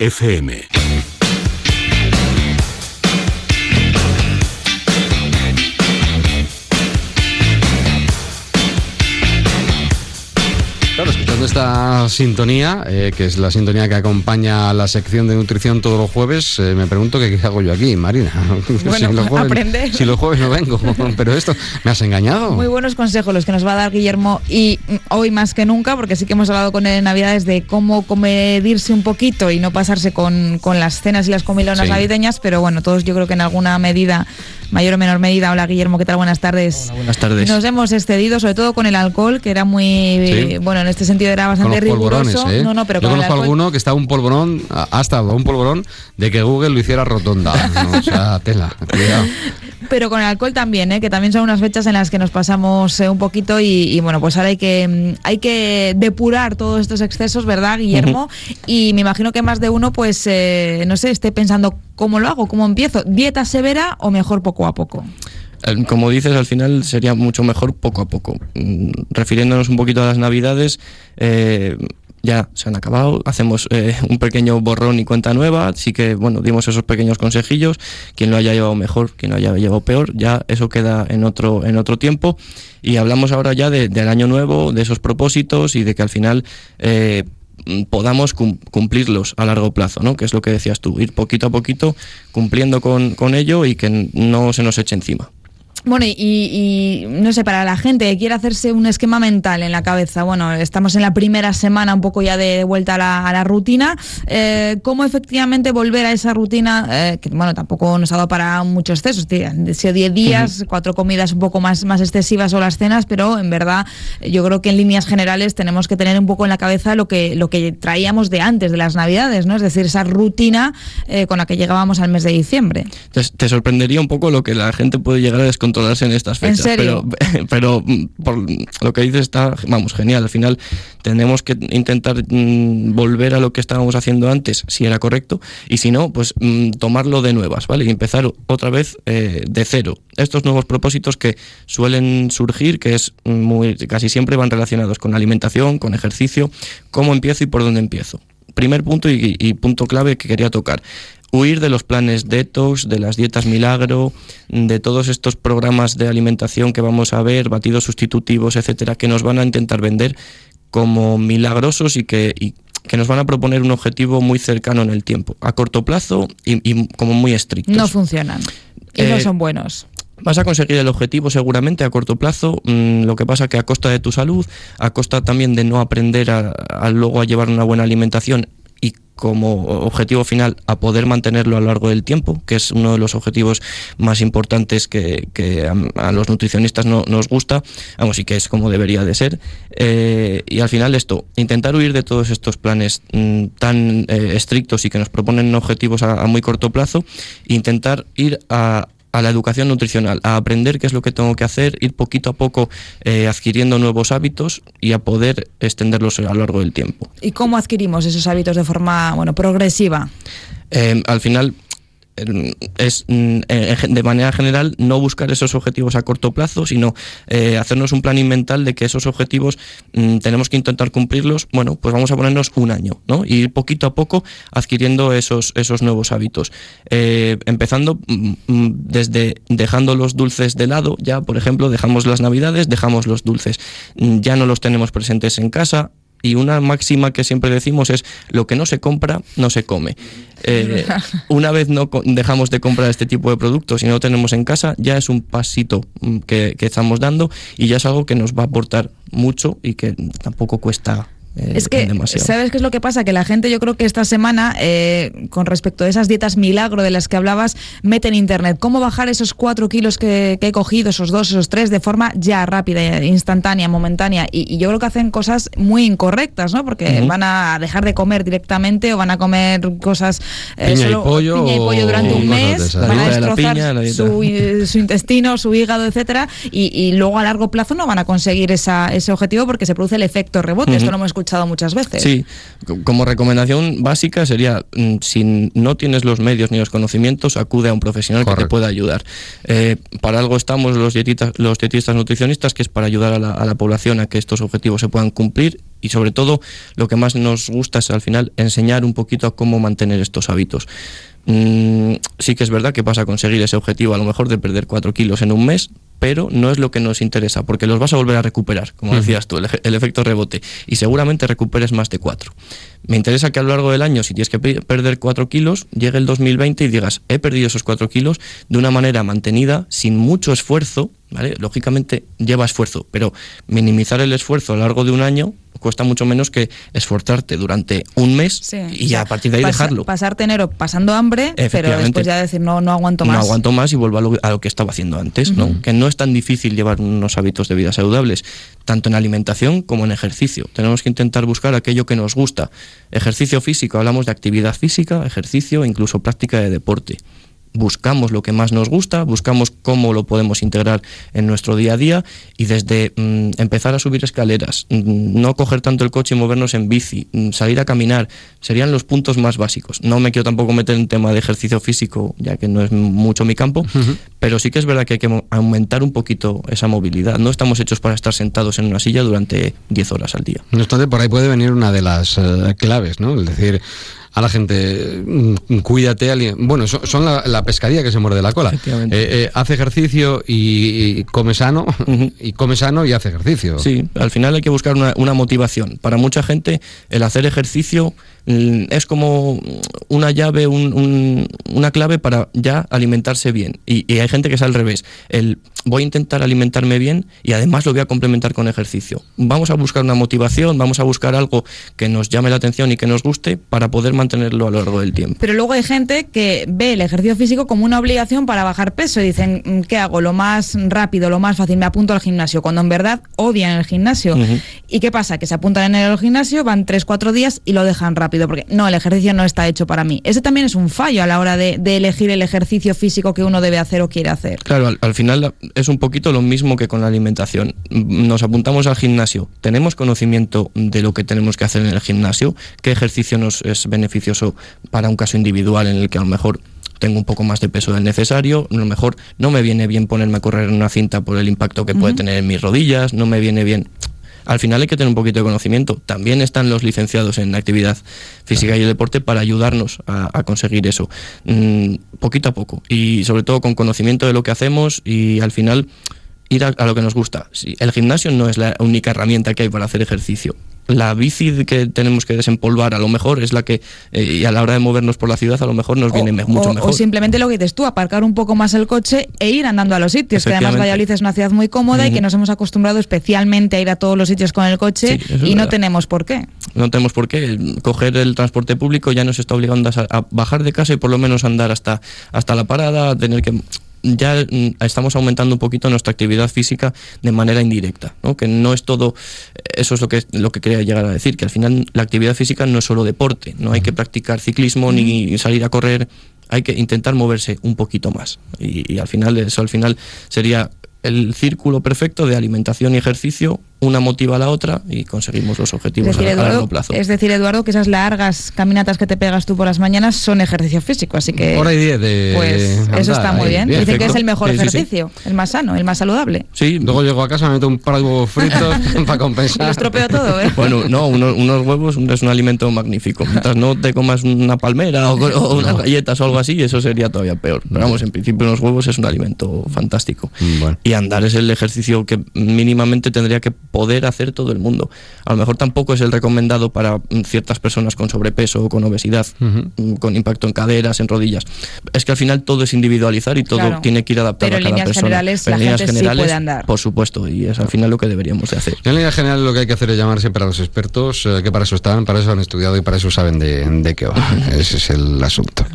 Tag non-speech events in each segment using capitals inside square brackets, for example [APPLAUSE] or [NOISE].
FM. Escuchando esta sintonía, eh, que es la sintonía que acompaña la sección de nutrición todos los jueves, eh, me pregunto qué hago yo aquí, Marina. Bueno, [LAUGHS] si, los jueves, aprender. si los jueves no vengo, [LAUGHS] pero esto, me has engañado. Muy buenos consejos los que nos va a dar Guillermo y mm, hoy más que nunca, porque sí que hemos hablado con él en Navidades de cómo comedirse un poquito y no pasarse con, con las cenas y las comilonas Sí. navideñas, pero bueno, todos yo creo que en alguna medida, mayor o menor medida. Hola Guillermo, ¿qué tal? Buenas tardes. Hola, buenas tardes. Nos hemos excedido, sobre todo con el alcohol, que era muy, Sí. bueno, en este sentido era con bastante los polvorones, riguroso. ¿eh? No, no, pero Yo con conozco alcohol- alguno que estaba un polvorón, ha ha estado un polvorón de que Google lo hiciera rotonda. [LAUGHS] ¿no? O sea, tela, cuidado. Pero con el alcohol también, ¿eh? que también son unas fechas en las que nos pasamos eh, un poquito y, y, bueno, pues ahora hay que mm, hay que depurar todos estos excesos, ¿verdad, Guillermo? [LAUGHS] Y me imagino que más de uno, pues, eh, no sé, esté pensando cómo lo hago, cómo empiezo, dieta severa o mejor poco a poco. Como dices, al final sería mucho mejor poco a poco. Mm, Refiriéndonos un poquito a las navidades, eh, ya se han acabado, hacemos eh, un pequeño borrón y cuenta nueva, así que bueno, dimos esos pequeños consejillos, quien lo haya llevado mejor, quien lo haya llevado peor, ya eso queda en otro, en otro tiempo y hablamos ahora ya de- del año nuevo, de esos propósitos y de que al final eh, podamos cum- cumplirlos a largo plazo, ¿no? que es lo que decías tú, ir poquito a poquito cumpliendo con, con ello y que no se nos eche encima. Bueno, y, y, no sé, para la gente que quiere hacerse un esquema mental en la cabeza, bueno, estamos en la primera semana un poco ya de vuelta a la, a la rutina, eh, ¿cómo efectivamente volver a esa rutina, eh, que bueno, tampoco nos ha dado para muchos excesos, han sido 10 días, cuatro comidas un poco más, más excesivas o las cenas, pero en verdad yo creo que en líneas generales tenemos que tener un poco en la cabeza lo que, lo que traíamos de antes de las navidades, ¿no? Es decir, esa rutina eh, con la que llegábamos al mes de diciembre. Te, te sorprendería un poco lo que la gente puede llegar a descontrolarse en estas ¿En fechas. serio? Pero, [LAUGHS] pero mm, por lo que dices está, vamos, genial. Al final tenemos que intentar mm, volver a lo que estábamos haciendo antes, si era correcto, y si no, pues mm, tomarlo de nuevas, ¿vale? Y empezar otra vez eh, de cero. Estos nuevos propósitos que suelen surgir, que es muy, casi siempre van relacionados con alimentación, con ejercicio, cómo empiezo y por dónde empiezo. Primer punto y, y punto clave que quería tocar. Huir de los planes detox, de las dietas milagro, de todos estos programas de alimentación que vamos a ver, batidos sustitutivos, etcétera, que nos van a intentar vender como milagrosos y que, y que nos van a proponer un objetivo muy cercano en el tiempo, a corto plazo y, y como muy estrictos. No funcionan y no Eh, son buenos. Vas a conseguir el objetivo seguramente a corto plazo, mm, lo que pasa que a costa de tu salud, a costa también de no aprender a, a luego a llevar una buena alimentación como objetivo final a poder mantenerlo a lo largo del tiempo, que es uno de los objetivos más importantes que, a, los nutricionistas no, nos gusta, vamos, y que es como debería de ser. Eh, y al final esto, intentar huir de todos estos planes mm, tan eh, estrictos y que nos proponen objetivos a, muy corto plazo, intentar ir a, a la educación nutricional, a aprender qué es lo que tengo que hacer, ir poquito a poco eh, adquiriendo nuevos hábitos y a poder extenderlos a lo largo del tiempo. ¿Y cómo adquirimos esos hábitos de forma bueno progresiva? Eh, al final es mm, eh, de manera general no buscar esos objetivos a corto plazo, sino eh, hacernos un planning mental de que esos objetivos mm, tenemos que intentar cumplirlos. Bueno, pues vamos a ponernos un año, ¿no? Y ir poquito a poco adquiriendo esos, esos nuevos hábitos. Eh, empezando mm, mm, desde dejando los dulces de lado, ya por ejemplo, dejamos las navidades, dejamos los dulces, Mm, ya no los tenemos presentes en casa, y una máxima que siempre decimos es lo que no se compra no se come. Eh, una vez no dejamos de comprar este tipo de productos y no lo tenemos en casa, ya es un pasito mm, que, que estamos dando y ya es algo que nos va a aportar mucho y que tampoco cuesta eh, Es que, demasiado. ¿sabes qué es lo que pasa? Que la gente, yo creo que esta semana, eh, con respecto a esas dietas milagro de las que hablabas, mete en internet cómo bajar esos cuatro kilos que, que he cogido, esos dos, esos tres, de forma ya rápida, instantánea, momentánea. Y, y yo creo que hacen cosas muy incorrectas, ¿no? Porque van a dejar de comer directamente o van a comer cosas. eh, Piña y pollo piña y pollo durante un mes, van a de la destrozar piña, su, eh, su intestino, su hígado, etcétera, y, y luego a largo plazo no van a conseguir esa, ese objetivo porque se produce el efecto rebote. Esto Ujú. lo hemos escuchado escuchado muchas veces. Sí, como recomendación básica sería, mm, si no tienes los medios ni los conocimientos, acude a un profesional que te pueda ayudar. Eh, para algo estamos los dietistas, los dietistas nutricionistas, que es para ayudar a la, a la población a que estos objetivos se puedan cumplir y sobre todo lo que más nos gusta es al final enseñar un poquito a cómo mantener estos hábitos. Mm, sí que es verdad que vas a conseguir ese objetivo a lo mejor de perder 4 kilos en un mes, pero no es lo que nos interesa, porque los vas a volver a recuperar, como decías tú, el, efecto rebote, y seguramente recuperes más de 4. Me interesa que a lo largo del año, si tienes que perder 4 kilos, llegue el 2020 y digas, he perdido esos 4 kilos de una manera mantenida, sin mucho esfuerzo, ¿vale? Lógicamente lleva esfuerzo, pero minimizar el esfuerzo a lo largo de un año cuesta mucho menos que esforzarte durante un mes y a partir de ahí dejarlo. Pasarte enero pasando hambre, pero después ya decir no, no aguanto más. No aguanto más y vuelvo a lo, que estaba haciendo antes, ¿no? Que no es tan difícil llevar unos hábitos de vida saludables, tanto en alimentación como en ejercicio. Tenemos que intentar buscar aquello que nos gusta. Ejercicio físico, hablamos de actividad física, ejercicio, incluso práctica de deporte buscamos lo que más nos gusta, buscamos cómo lo podemos integrar en nuestro día a día y desde mm, empezar a subir escaleras, mm, no coger tanto el coche y movernos en bici, mm, salir a caminar, serían los puntos más básicos. No me quiero tampoco meter en tema de ejercicio físico, ya que no es mucho mi campo, pero sí que es verdad que hay que aumentar un poquito esa movilidad. No estamos hechos para estar sentados en una silla durante 10 horas al día. No obstante, por ahí puede venir una de las eh, claves, ¿no? Es decir, a la gente, mm, cuídate, bueno, son, la, pescadilla que se muerde la cola. Eh, eh, hace ejercicio y, come sano, [LAUGHS] y come sano y hace ejercicio. Sí, al final hay que buscar una, una motivación. Para mucha gente el hacer ejercicio Mm, es como una llave, una clave para ya alimentarse bien. Y, hay gente que es al revés. El voy a intentar alimentarme bien y además lo voy a complementar con ejercicio. Vamos a buscar una motivación, vamos a buscar algo que nos llame la atención y que nos guste para poder mantenerlo a lo largo del tiempo. Pero luego hay gente que ve el ejercicio físico como una obligación para bajar peso y dicen, mm, ¿qué hago? Lo más rápido, lo más fácil, me apunto al gimnasio, cuando en verdad odian el gimnasio. ¿Y qué pasa? Que se apuntan en el gimnasio, van 3-4 días y lo dejan rápido porque no, el ejercicio no está hecho para mí. Ese también es un fallo a la hora de, elegir el ejercicio físico que uno debe hacer o quiere hacer. Claro, al, final es un poquito lo mismo que con la alimentación. Nos apuntamos al gimnasio, tenemos conocimiento de lo que tenemos que hacer en el gimnasio, qué ejercicio nos es beneficioso para un caso individual en el que a lo mejor tengo un poco más de peso del necesario, a lo mejor no me viene bien ponerme a correr en una cinta por el impacto que puede tener en mis rodillas, no me viene bien al final hay que tener un poquito de conocimiento. También están los licenciados en actividad física y el deporte para ayudarnos a, conseguir eso, mm, poquito a poco y sobre todo con conocimiento de lo que hacemos y al final ir a, lo que nos gusta. el gimnasio no es la única herramienta que hay para hacer ejercicio la bici que tenemos que desempolvar a lo mejor es la que, eh, y a la hora de movernos por la ciudad a lo mejor nos viene mucho mejor. O simplemente lo que dices tú, aparcar un poco más el coche e ir andando a los sitios, que además Valladolid es una ciudad muy cómoda y que nos hemos acostumbrado especialmente a ir a todos los sitios con el coche y no tenemos por qué. No tenemos por qué. Coger el transporte público ya nos está obligando a, bajar de casa y por lo menos andar hasta, hasta la parada, tener que ya mm, estamos aumentando un poquito nuestra actividad física de manera indirecta, ¿no? que no es todo, eso es lo que, lo que quería llegar a decir, que al final la actividad física no es solo deporte, no hay que practicar ciclismo ni salir a correr, hay que intentar moverse un poquito más. Y, y al final eso al final sería el círculo perfecto de alimentación y ejercicio una motiva a la otra y conseguimos los objetivos a, largo plazo. Es decir, Eduardo, que esas largas caminatas que te pegas tú por las mañanas son ejercicio físico, así que... Hora y diez de... Pues eso está muy bien. Dicen que es el mejor ejercicio, el más sano, el más saludable. Sí. Luego llego a casa, me meto un par de huevos fritos [LAUGHS] [LAUGHS] para compensar. Y lo estropeo todo, ¿eh? Bueno, no, unos, huevos es un alimento magnífico. Mientras no te comas una palmera o, unas galletas o algo así, eso sería todavía peor. Pero vamos, en principio unos huevos es un alimento fantástico. Y andar es el ejercicio que mínimamente tendría que poder hacer todo el mundo. A lo mejor tampoco es el recomendado para mm, ciertas personas con sobrepeso o con obesidad, mm, con impacto en caderas, en rodillas. Es que al final todo es individualizar y todo tiene que ir adaptado a cada líneas persona. Generales, Pero en líneas generales, puede andar. por supuesto, y es al final lo que deberíamos de hacer. En líneas generales lo que hay que hacer es llamar siempre a los expertos, eh, que para eso están, para eso han estudiado y para eso saben de, de qué va. [LAUGHS] Ese es el asunto.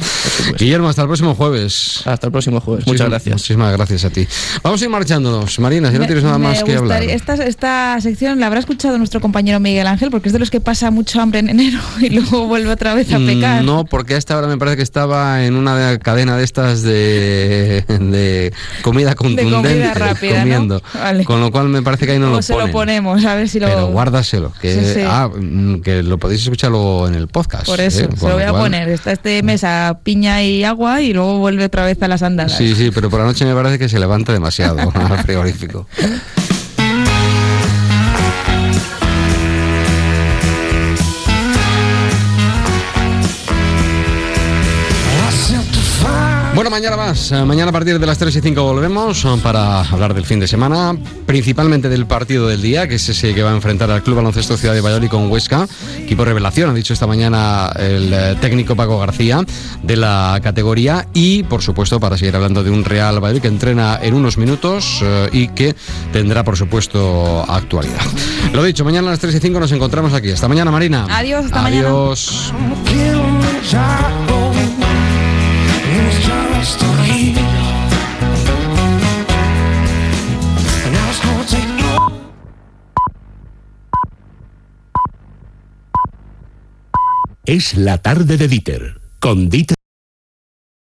Guillermo, hasta el próximo jueves. Hasta el próximo jueves. Muchas gracias. Muchísimas gracias a ti. Vamos a ir marchándonos. Marina, si no tienes nada más que hablar. Esta, esta sección la habrá escuchado nuestro compañero Miguel Ángel, porque es de los que pasa mucho hambre en enero [LAUGHS] y luego vuelve otra vez a mm, pecar. No, porque a esta hora me parece que estaba en una cadena de estas de, de comida contundente. De comida rápida, comiendo. Con lo cual me parece que ahí no lo se lo ponemos, a ver si lo... Pero guárdaselo, que, Ah, mm, que lo podéis escucharlo en el podcast. Por eso, ¿eh? se lo voy a poner. Está este mes a piña y agua y luego vuelve otra vez a las andadas. Sí, sí, pero por la noche me parece que se levanta demasiado [LAUGHS] al [LAUGHS] frigorífico. Mañana más. Eh, mañana a partir de las 3 y 5 volvemos eh, para hablar del fin de semana, principalmente del partido del día, que es ese que va a enfrentar al Club Baloncesto Ciudad de Valladolid con Huesca. Equipo revelación, ha dicho esta mañana el eh, técnico Paco García de la categoría. Y, por supuesto, para seguir hablando de un Real Valladolid que entrena en unos minutos y que tendrá, por supuesto, actualidad. Lo dicho, mañana a las 3 y 5 nos encontramos aquí. Hasta mañana, Marina. Adiós, hasta Adiós. Es la tarde de Dieter, con Dieter